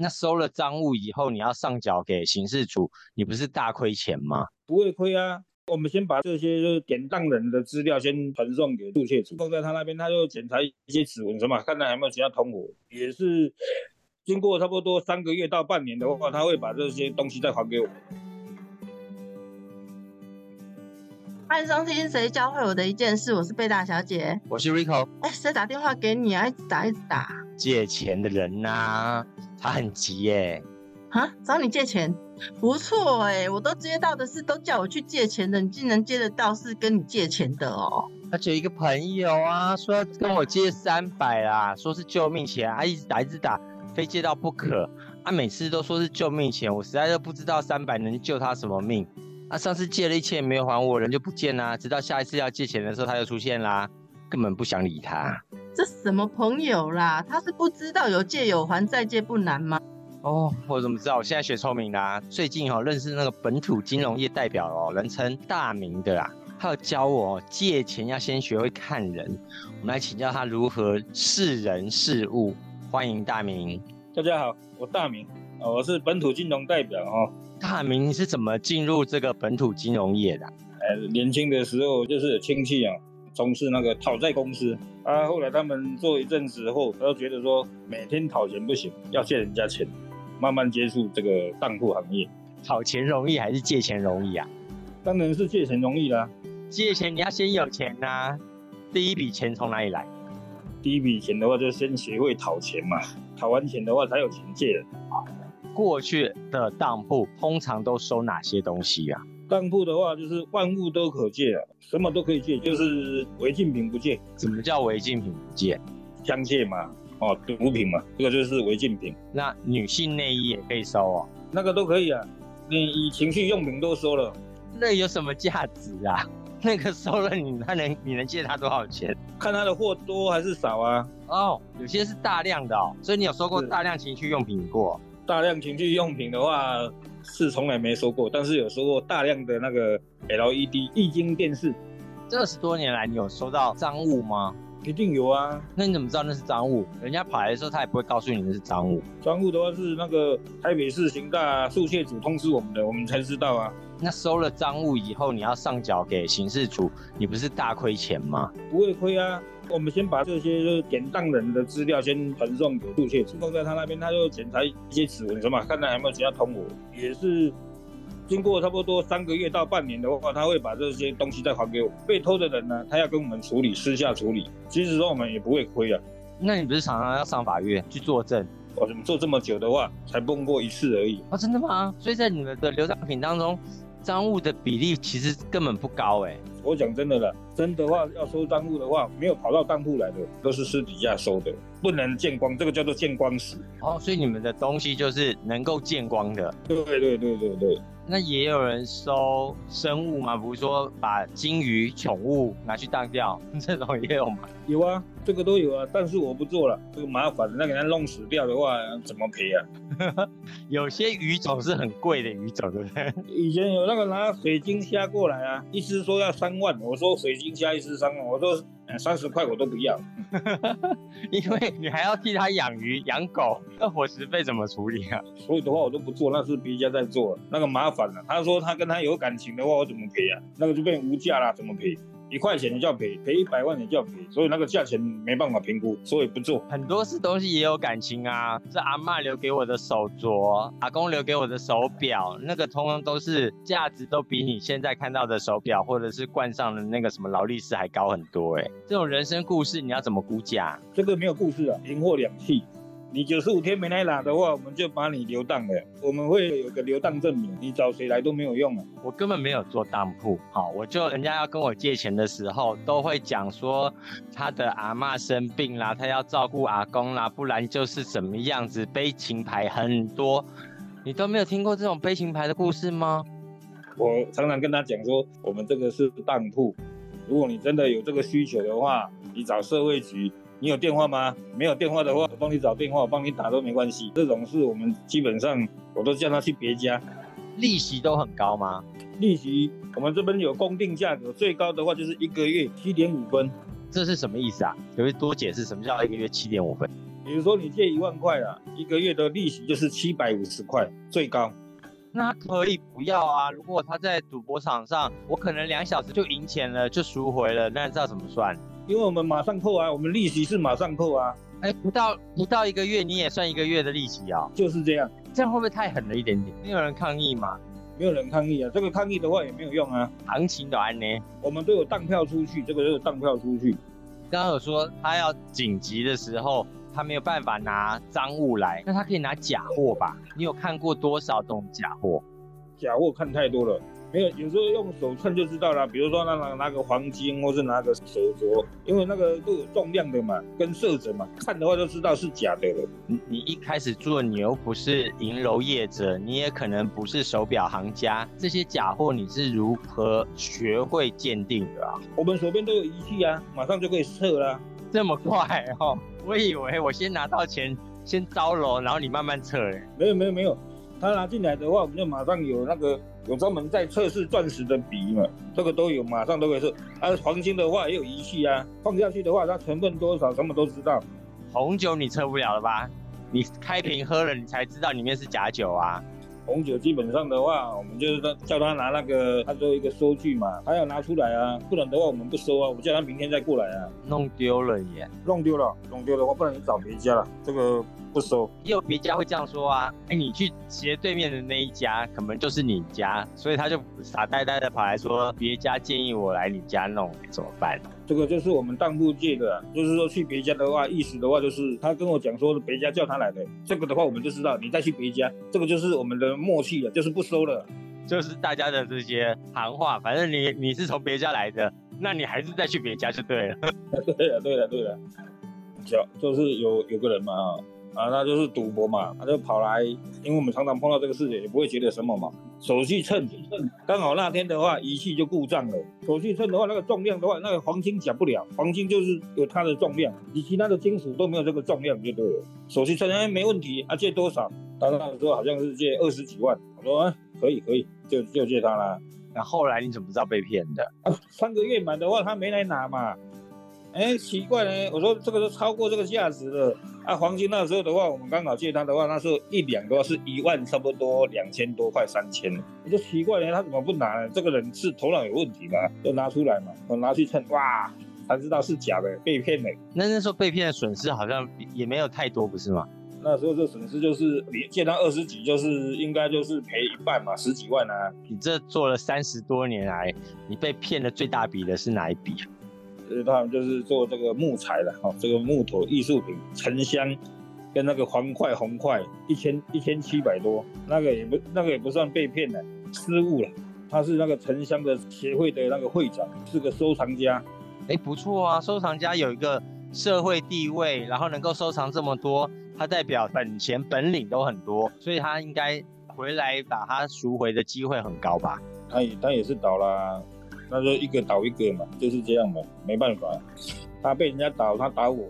那收了赃物以后，你要上缴给刑事组，你不是大亏钱吗？不会亏啊。我们先把这些就是典当人的资料先传送给杜窃组，放在他那边，他就检查一些指纹什么，看看有没有其他同伙。也是经过差不多三个月到半年的话，他会把这些东西再还给我。欢迎收听《谁教会我的一件事》，我是贝大小姐。我是 Rico，哎，谁打电话给你啊？一直打，一直打。借钱的人呐、他很急耶。啊，找你借钱，不错哎，我都接到的是都叫我去借钱的，你竟然接得到是跟你借钱的哦。他就有一个朋友啊，说要跟我借三百啦，说是救命钱啊，一直打一直打，非借到不可。啊，每次都说是救命钱，我实在都不知道三百能救他什么命。啊，上次借了一千也没有还我，人就不见啦。直到下一次要借钱的时候，他又出现啦，根本不想理他。这什么朋友啦？他是不知道有借有还，再借不难吗？哦，我怎么知道？我现在学聪明啦、最近哦，认识那个本土金融业代表哦，人称大明的啦，他有教我、哦、借钱要先学会看人。我们来请教他如何视人事物。欢迎大明。大家好，我大明，啊，我是本土金融代表哦。大明，你是怎么进入这个本土金融业的啊？呃，年轻的时候就是有亲戚啊，从事那个讨债公司啊。后来他们做一阵子后，他就觉得说每天讨钱不行，要借人家钱，慢慢接触这个当铺行业。讨钱容易还是借钱容易啊？当然是借钱容易啦，借钱你要先有钱呐、第一笔钱从哪里来？第一笔钱的话就先学会讨钱嘛，讨完钱的话才有钱借人。过去的当铺通常都收哪些东西啊？当铺的话就是万物都可借啊，什么都可以借，就是违禁品不借，什么叫违禁品不借？枪械嘛，哦，毒品嘛，这个就是违禁品，那女性内衣也可以收哦？那个都可以啊。你以情趣用品都收了，那有什么价值啊？那个收了你，他能你能借他多少钱？看他的货多还是少啊。哦，有些是大量的哦，所以你有收过大量情趣用品过？大量情趣用品的话是从来没收过，但是有收过大量的那个 LED 液晶电视，这二十多年来，你有收到赃物吗？一定有啊。那你怎么知道那是赃物？人家跑来的时候，他也不会告诉你那是赃物。赃物的话是那个台北市刑大速窃组通知我们的，我们才知道啊。那收了赃物以后，你要上缴给刑事组，你不是大亏钱吗？不会亏啊。我们先把这些就是典当人的资料先传送给注册组，放在他那边，他就检查一些指纹什么，看看有没有其他同伙。也是经过差不多三个月到半年的话，他会把这些东西再还给我。被偷的人呢，他要跟我们处理，私下处理。其实说我们也不会亏啊。那你不是常常要上法院去作证？我们做这么久的话，才碰过一次而已。哦，真的吗？所以在你们的流藏品当中，赃物的比例其实根本不高哎。我讲真的了，真的话要收赃物的话，没有跑到当铺来的，都是私底下收的，不能见光，这个叫做见光死。哦，所以你们的东西就是能够见光的。对对对对对，那也有人收生物嘛？比如说把金鱼、宠物拿去当掉，这种也有吗？有啊，这个都有啊，但是我不做了，这个麻烦，那给它弄死掉的话怎么赔啊？有些鱼种是很贵的鱼种，对不对？以前有那个拿水晶虾过来啊，一只说要三万，我说水晶虾一只三万，我说三十块我都不要。因为你还要替他养鱼、养狗，那伙食费怎么处理啊？所以的话我都不做，那是别家在做，那个麻烦了。他说他跟他有感情的话，我怎么赔啊？那个就变无价了，怎么赔？一块钱也叫赔，赔一百万也叫赔，所以那个价钱没办法评估，所以不做。很多是东西也有感情啊，是阿嬷留给我的手镯，阿公留给我的手表，那个通通都是价值都比你现在看到的手表或者是冠上的那个什么劳力士还高很多哎。这种人生故事你要怎么估价？这个没有故事啊，零或两气。你九十五天没来拿的话，我们就把你留档了。我们会有个留档证明，你找谁来都没有用啊。我根本没有做当铺，好，我就人家要跟我借钱的时候，都会讲说他的阿嬷生病啦，他要照顾阿公啦，不然就是怎么样子，悲情牌很多。你都没有听过这种悲情牌的故事吗？我常常跟他讲说，我们这个是当铺，如果你真的有这个需求的话，你找社会局。你有电话吗？没有电话的话，我帮你找电话，我帮你打都没关系。这种事我们基本上我都叫他去别家。利息都很高吗？利息我们这边有公定价格，最高的话就是一个月七点五分。这是什么意思啊？可以多解释什么叫一个月七点五分？比如说你借一万块啊，一个月的利息就是七百五十块，最高。那可以不要啊？如果他在赌博场上，我可能两小时就赢钱了，就赎回了，那知道怎么算？因为我们马上扣啊，我们利息是马上扣啊。哎，不到不到一个月，你也算一个月的利息啊？就是这样，这样会不会太狠了一点点？没有人抗议嘛？没有人抗议啊，这个抗议的话也没有用啊。行情的安呢？我们都有当票出去，这个都有当票出去。刚刚有说他要紧急的时候，他没有办法拿赃物来，那他可以拿假货吧？你有看过多少种假货？假货看太多了。没有，有时候用手称就知道了。比如说，那拿拿个黄金，或是拿个手镯，因为那个都有重量的嘛，跟色泽嘛，看的话就知道是假的了。你你一开始做，你又不是银楼业者，你也可能不是手表行家，这些假货你是如何学会鉴定的啊？我们手边都有仪器啊，马上就可以测啦。这么快哦？我以为我先拿到钱，先招楼，然后你慢慢测嘞。没有没有没有，他拿进来的话，我们就马上有那个。有专门在测试钻石的笔嘛？这个都有，马上都可以测。啊，黄金的话也有仪器啊，放下去的话，它成分多少，什么都知道。红酒你测不了了吧？你开瓶喝了，你才知道里面是假酒啊。红酒基本上的话，我们就是叫他拿那个，他做一个收据嘛，他要拿出来啊，不然的话我们不收啊，我叫他明天再过来啊。弄丢了耶？弄丢了，弄丢的话，不然你找别家了，这个不收。也有别家会这样说啊，哎，你去斜对面的那一家，可能就是你家，所以他就傻呆呆的跑来说，别家建议我来你家弄，怎么办？这个就是我们当铺借的，就是说去别家的话，意思的话就是他跟我讲说别家叫他来的，这个的话我们就知道你再去别家，这个就是我们的默契了，就是不收了，就是大家的这些行话，反正你你是从别家来的，那你还是再去别家就对了。对了对了对了，就就是有有个人嘛啊，那就是赌博嘛，他就跑来，因为我们常常碰到这个事情，也不会觉得什么嘛。手去称，刚好那天的话仪器就故障了。手去称的话，那个重量的话，那个黄金假不了，黄金就是有它的重量，你其他的金属都没有这个重量就对了。手去称哎没问题，啊借多少？他那时候好像是借二十几万，我说可以可以，就就借他了。那后来你怎么知道被骗的？啊，三个月满的话他没来拿嘛。哎，奇怪呢，我说这个都超过这个价值了。啊，黄金那时候的话，我们刚好借他的话，那时候一两的话是一万，差不多两千多块，三千。我说奇怪呢，他怎么不拿呢？这个人是头脑有问题吗？就拿出来嘛，我拿去称，哇，才知道是假的，被骗了。那那时候被骗的损失好像也没有太多，不是吗？那时候这损失就是你借他二十几，就是应该就是赔一半嘛，十几万啊。你这做了三十多年来，你被骗的最大笔的是哪一笔？就是他们就是做这个木材的，哈，这个木头艺术品沉香，跟那个黄块红块一千一千七百多，那个也不那个也不算被骗的失误了。他是那个沉香的协会的那个会长，是个收藏家。哎，不错啊，收藏家有一个社会地位，然后能够收藏这么多，他代表本钱本领都很多，所以他应该回来把他赎回的机会很高吧？他也他也是倒了。那就一个倒一个嘛，就是这样嘛，没办法，他被人家倒，他打我。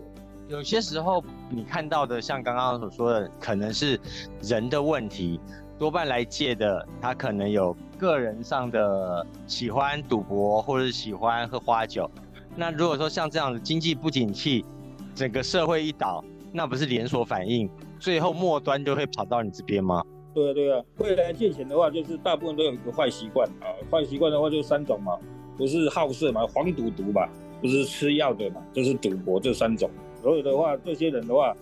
有些时候你看到的，像刚刚所说的，可能是人的问题，多半来借的，他可能有个人上的喜欢赌博或者喜欢喝花酒。那如果说像这样子经济不景气，整个社会一倒，那不是连锁反应，最后末端就会跑到你这边吗？对啊，对啊，未来借钱的话，就是大部分都有一个坏习惯啊。坏习惯的话就三种嘛，不是好色嘛，黄赌毒嘛，不是吃药的嘛，就是赌博这三种。所以的话，这些人的话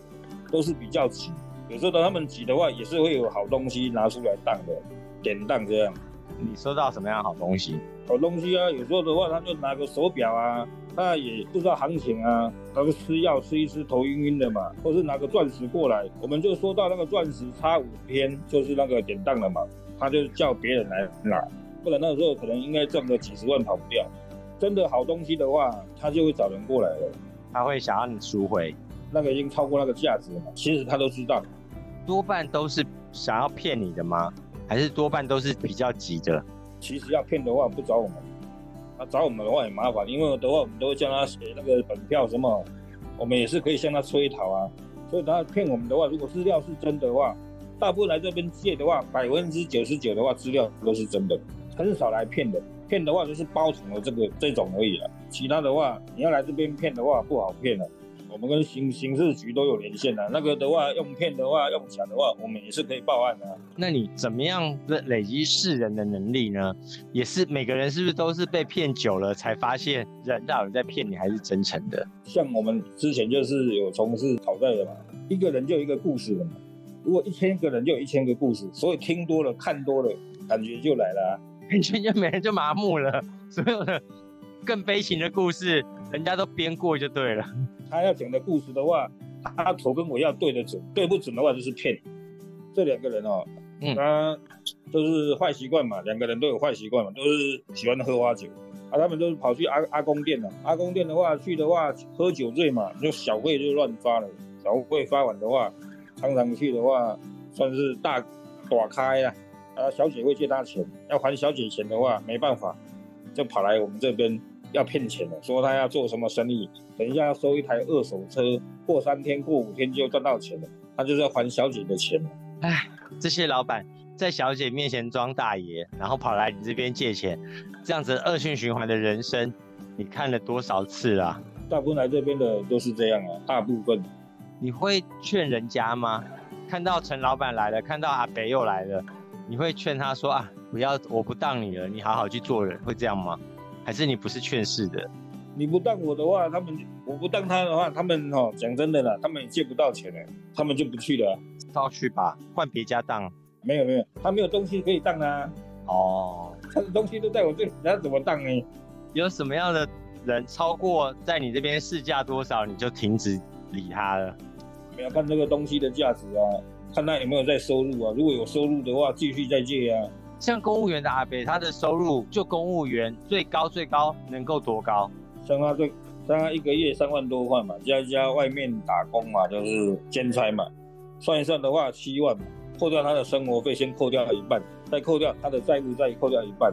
都是比较急，有时候他们急的话，也是会有好东西拿出来当的，典当这样。你收到什么样好东西？好东西啊，有时候的话，他就拿个手表啊。他也不知道行情啊，他就吃药吃一吃头晕晕的嘛，或是拿个钻石过来，我们就说到那个钻石差五天就是那个典当了嘛，他就叫别人来拿，不然那时候可能应该挣个几十万跑不掉。真的好东西的话，他就会找人过来了，他会想要你赎回，那个已经超过那个价值了嘛。其实他都知道，多半都是想要骗你的吗？还是多半都是比较急的？其实要骗的话不找我们。他找我们的话也麻烦，因为的话我们都会叫他写那个本票什么，我们也是可以向他催讨啊。所以他骗我们的话，如果资料是真的话，大部分来这边借的话，百分之九十九的话资料都是真的，很少来骗的。骗的话就是包成了这个这种而已了，其他的话你要来这边骗的话不好骗了。我我们跟刑刑事局都有连线的。那个的话，用骗的话，用假的话，我们也是可以报案的。那你怎么样的累积世人的能力呢？也是每个人是不是都是被骗久了才发现人到底在骗你还是真诚的？像我们之前就是有从事讨债的嘛，一个人就一个故事了嘛。如果一千个人就有一千个故事，所以听多了看多了，感觉就来了，感觉就没人就麻木了，所有的更悲情的故事。人家都编过就对了。他要讲的故事的话，他头跟尾要对得准，对不准的话就是骗。这两个人哦，他都是坏习惯嘛，两个人都有坏习惯嘛，都是喜欢喝花酒。啊，他们都是跑去阿阿公店了。阿公店的话去的话，喝酒醉嘛，就小费就乱发了。小费发完的话，常常去的话，算是大打开了。啊，小姐会借他钱，要还小姐钱的话，没办法，就跑来我们这边。要骗钱的，说他要做什么生意，等一下要收一台二手车，过三天过五天就赚到钱了，他就是要还小姐的钱。唉，这些老板在小姐面前装大爷，然后跑来你这边借钱，这样子恶性循环的人生，你看了多少次啊？大部分来这边的都是这样啊，大部分。你会劝人家吗？看到陈老板来了，看到阿北又来了，你会劝他说啊，不要，我不当你了，你好好去做人，会这样吗？还是你不是劝世的？你不当我的话，他们我不当他的话，他们哦，讲真的啦，他们也借不到钱嘞，他们就不去了。要去吧，换别家当。没有没有，他没有东西可以当啊。哦，他的东西都在我这里，他怎么当呢？有什么样的人超过在你这边市价多少，你就停止理他了？没有看这个东西的价值啊，看他有没有在收入啊。如果有收入的话，继续再借啊。像公务员的阿北，他的收入就公务员最高最高能够多高？像他最，像他一个月三万多块嘛，加加外面打工嘛，就是兼差嘛，算一算的话七万嘛，扣掉他的生活费先扣掉一半，再扣掉他的债务再扣掉一半，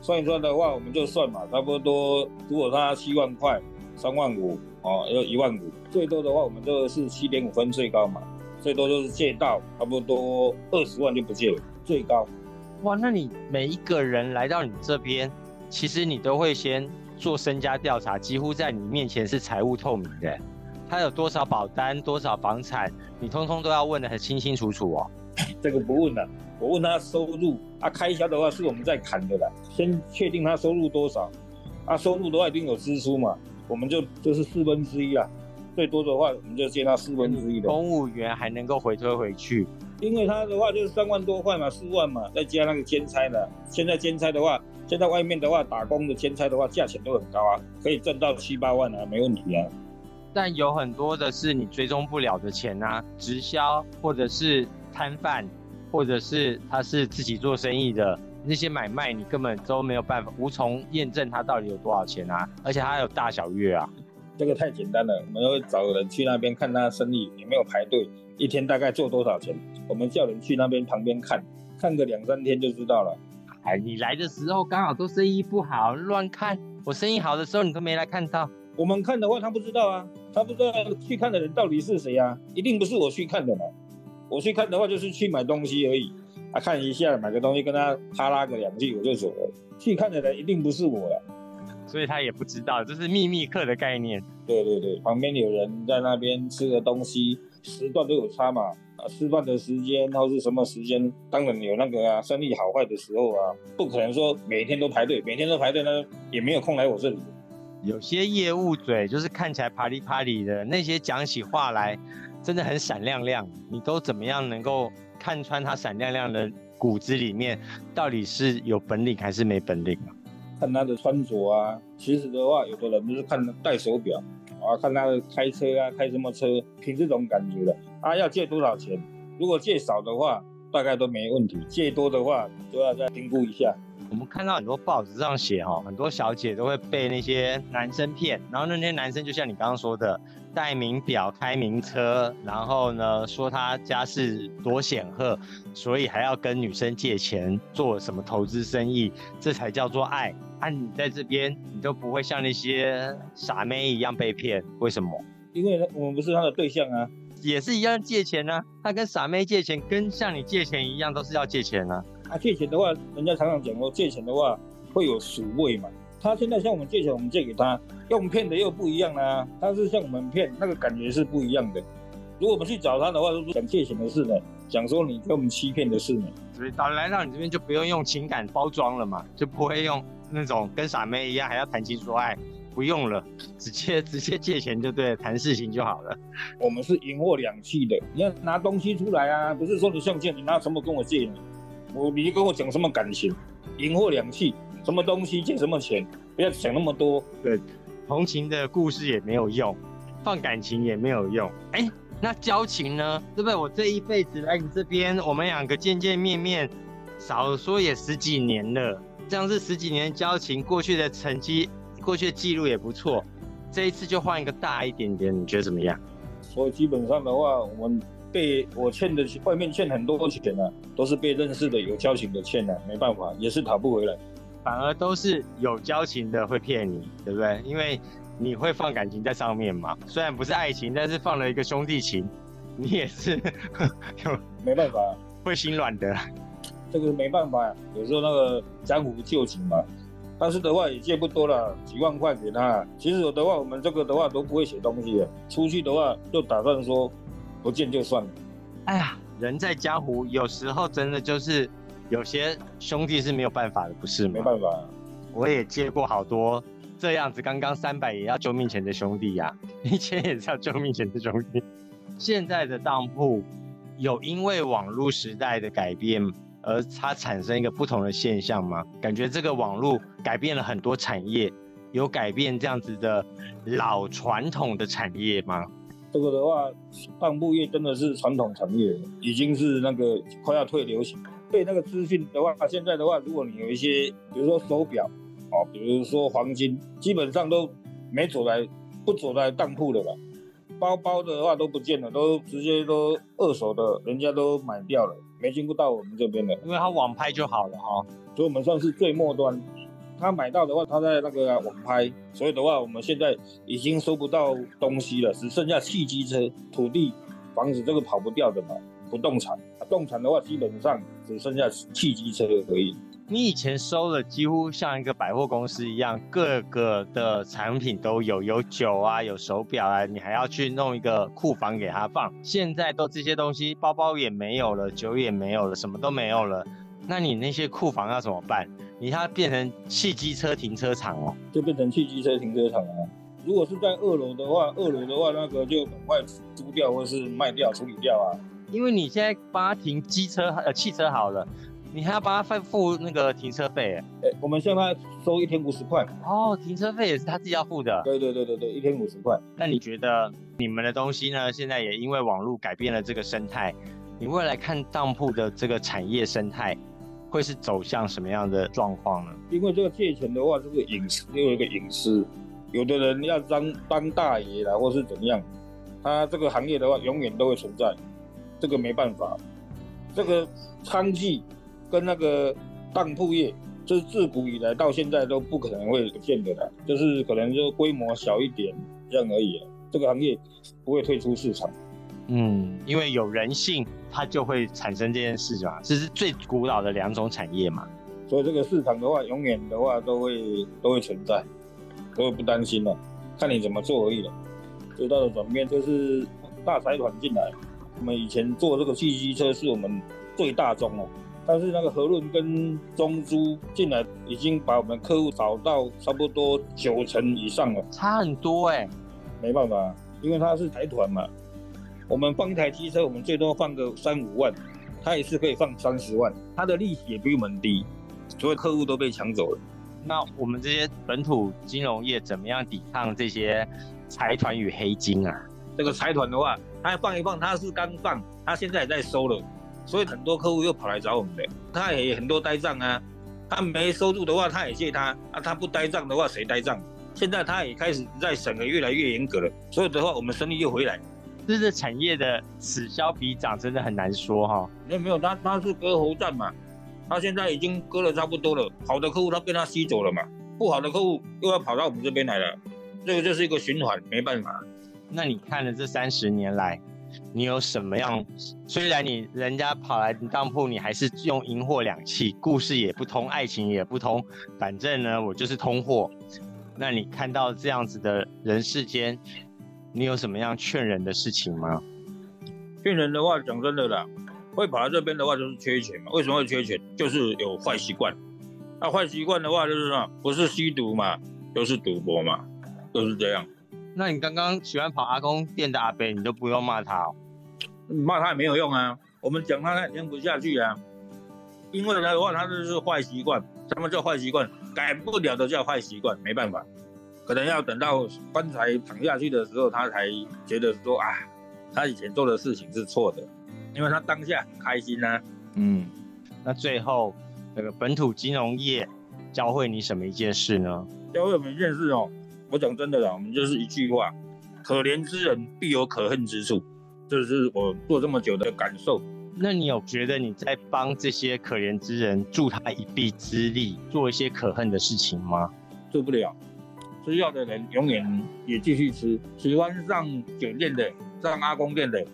算一算的话我们就算嘛，差不多如果他七万块，三万五哦，要一万五，最多的话我们这个是七点五分最高嘛，最多就是借到差不多二十万就不借了，最高。哇，那你每一个人来到你这边，其实你都会先做身家调查，几乎在你面前是财务透明的。他有多少保单、多少房产，你通通都要问的很清清楚楚哦。这个不问了，我问他收入，啊开销的话是我们在砍的啦，先确定他收入多少，啊收入的话一定有支出嘛，我们就就是四分之一啊，最多的话我们就借他四分之一的。公务员还能够回推回去。因为他的话就是三万多块嘛，四万嘛，再加那个兼差的。现在兼差的话，现在外面的话打工的兼差的话，价钱都很高啊，可以挣到七八万啊，没问题啊。但有很多的是你追踪不了的钱啊，直销或者是摊贩，或者是他是自己做生意的那些买卖，你根本都没有办法无从验证他到底有多少钱啊，而且他有大小月啊。这个太简单了，我们会找人去那边看他生意有没有排队。一天大概做多少钱？我们叫人去那边旁边看，看个两三天就知道了。哎，你来的时候刚好都生意不好，乱看。我生意好的时候你都没来看到。我们看的话他不知道啊，他不知道去看的人到底是谁啊？一定不是我去看的嘛。我去看的话就是去买东西而已，啊看一下买个东西跟他哈拉个两句我就走了。去看的人一定不是我了，所以他也不知道这是秘密客的概念。对对对，旁边有人在那边吃的东西。时段都有差嘛，啊，吃饭的时间或是什么时间，当然有那个啊，生意好坏的时候啊，不可能说每天都排队，每天都排队呢，也没有空来我这里。有些业务嘴就是看起来啪里啪里的，那些讲起话来真的很闪亮亮，你都怎么样能够看穿他闪亮亮的骨子里面到底是有本领还是没本领啊？看他的穿着啊，其实的话，有的人就是看戴手表。啊，看他的开车啊，开什么车，凭这种感觉的。啊，要借多少钱？如果借少的话，大概都没问题；借多的话，都要再评估一下。我们看到很多报纸上写哈，很多小姐都会被那些男生骗，然后那些男生就像你刚刚说的，戴名表、开名车，然后呢说他家世多显赫，所以还要跟女生借钱做什么投资生意，这才叫做爱。啊，你在这边，你都不会像那些傻妹一样被骗，为什么？因为我们不是他的对象啊，也是一样借钱啊。他跟傻妹借钱，跟向你借钱一样，都是要借钱啊。啊，借钱的话，人家常常讲说，借钱的话会有鼠味嘛。他现在向我们借钱，我们借给他，用骗的又不一样啦。他是向我们骗，那个感觉是不一样的。如果我们去找他的话，都是讲借钱的事呢，讲说你给我们欺骗的事呢。所以到来到你这边就不用用情感包装了嘛，就不会用那种跟傻妹一样还要谈情说爱，不用了，直接直接借钱就对了，谈事情就好了。我们是银货两讫的，你要拿东西出来啊，不是说你向借，你拿什么跟我借呢？我你跟我讲什么感情？赢货两讫，什么东西借什么钱？不要想那么多。对，同情的故事也没有用，放感情也没有用。哎。那交情呢？对不对？我这一辈子来你这边，我们两个见见面面，少说也十几年了。这样是十几年交情，过去的成绩、过去的记录也不错。这一次就换一个大一点点，你觉得怎么样？所以基本上的话，我们被我欠的外面欠很多钱呢，都是被认识的有交情的欠的，没办法，也是讨不回来。反而都是有交情的会骗你，对不对？因为。你会放感情在上面嘛？虽然不是爱情，但是放了一个兄弟情，你也是 有没办法，会心软的。这个没办法呀，有时候那个江湖旧情嘛。但是的话也借不多了，几万块给他。其实有的话，我们这个的话都不会写东西的。出去的话就打算说不见就算了。哎呀，人在江湖，有时候真的就是有些兄弟是没有办法的，不是吗？没办法，我也接过好多。这样子，刚刚三百也要救命钱的兄弟呀，一千也是要救命钱的兄弟。现在的当铺有因为网络时代的改变而它产生一个不同的现象吗？感觉这个网络改变了很多产业，有改变这样子的老传统的产业吗？这个的话，当铺业真的是传统产业，已经是那个快要退流行。对那个资讯的话，现在的话，如果你有一些，比如说手表。哦，比如说黄金，基本上都没走来，不走来当铺的了。包包的话都不见了，都直接都二手的，人家都买掉了，没经过到我们这边的。因为他网拍就好了哈，所以我们算是最末端。他买到的话，他在那个网拍，所以的话，我们现在已经收不到东西了，只剩下汽机车、土地、房子，这个跑不掉的嘛。不动产，动产的话，基本上只剩下汽机车可以。你以前收的几乎像一个百货公司一样，各个的产品都有，有酒啊，有手表啊，你还要去弄一个库房给他放。现在都这些东西，包包也没有了，酒也没有了，什么都没有了。那你那些库房要怎么办？你它变成汽机车停车场哦，就变成汽机车停车场啊。如果是在二楼的话，二楼的话那个就赶快租掉或是卖掉处理掉啊。因为你现在帮他停机车呃汽车好了。你还要帮他付那个停车费？哎，我们向他收一天五十块。哦，停车费也是他自己要付的。对对对对对，一天五十块。那你觉得你们的东西呢？现在也因为网络改变了这个生态，你未来看当铺的这个产业生态会是走向什么样的状况呢？因为这个借钱的话，这个隐私又有一个隐私，有的人要当当大爷啦，或是怎样，他这个行业的话永远都会存在，这个没办法，这个娼妓。跟那个当铺业，就是自古以来到现在都不可能会不见的啦，就是可能就规模小一点这样而已。这个行业不会退出市场。嗯，因为有人性，它就会产生这件事嘛。这是最古老的两种产业嘛。所以这个市场的话，永远的话都会都会存在，都会不担心了，看你怎么做而已了。最大的转变就是大财团进来，我们以前做这个汽机车是我们最大宗哦。但是那个和润跟中珠进来，已经把我们客户找到差不多九成以上了，差很多哎，没办法，因为他是财团嘛。我们放一台机车，我们最多放个三五万，他也是可以放三十万，他的利息也比我们低，所有客户都被抢走了。那我们这些本土金融业怎么样抵抗这些财团与黑金啊？这个财团的话，他放一放，他是刚放，他现在也在收了。所以很多客户又跑来找我们的，他也很多呆账啊，他没收入的话，他也借他啊，他不呆账的话，谁呆账？现在他也开始在审核越来越严格了，所以的话，我们生意又回来。这是产业的此消彼长，真的很难说哈。没有没有，他他是割喉战嘛，他现在已经割了差不多了，好的客户他被他吸走了嘛，不好的客户又要跑到我们这边来了，这个就是一个循环，没办法。那你看了这三十年来？你有什么样？虽然你人家跑来当铺，你还是用银货两讫，故事也不通，爱情也不通，反正呢，我就是通货。那你看到这样子的人世间，你有什么样劝人的事情吗？劝人的话，讲真的啦，会跑到这边的话，就是缺钱嘛。为什么会缺钱？就是有坏习惯。那坏习惯的话，就是说不是吸毒嘛，就是赌博嘛，就是这样。那你刚刚喜欢跑阿公店的阿伯，你都不用骂他哦。骂他也没有用啊，我们讲他他也听不下去啊。因为的话，他就是坏习惯，什么叫坏习惯？改不了的叫坏习惯，没办法，可能要等到棺材躺下去的时候，他才觉得说啊，他以前做的事情是错的，因为他当下很开心呢。嗯，那最后那个本土金融业教会你什么一件事呢？教会我们一件事哦，我讲真的啦，我们就是一句话：可怜之人必有可恨之处。这是我做这么久的感受。那你有觉得你在帮这些可怜之人助他一臂之力，做一些可恨的事情吗？做不了。吃药的人永远也继续吃，喜欢上酒店的、上阿公店的，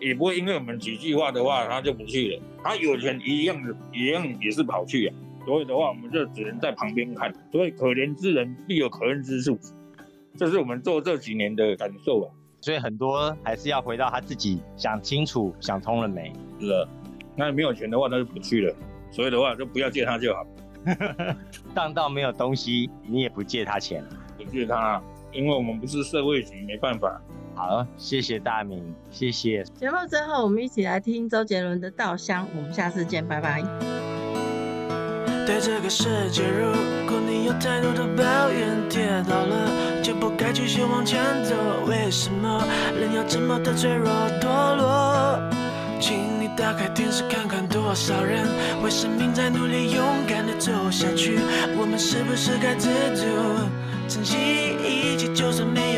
也不会因为我们几句话的话，他就不去了。他有钱一样的，一样也是跑去啊。所以的话，我们就只能在旁边看。所以可怜之人必有可恨之处，这是我们做这几年的感受啊。所以很多还是要回到他自己想清楚、想通了没？是的，那没有钱的话，那就不去了。所以的话，就不要借他就好。当到没有东西，你也不借他钱，不借他，因为我们不是社会局，没办法。好，谢谢大明，谢谢。节目最后，我们一起来听周杰伦的《稻香》，我们下次见，拜拜。对这个世界，如果你有太多的抱怨，跌倒了就不该继续往前走。为什么人要这么的脆弱堕落？请你打开电视看看，多少人为生命在努力，勇敢的走下去。我们是不是该知足，珍惜一切，就算没。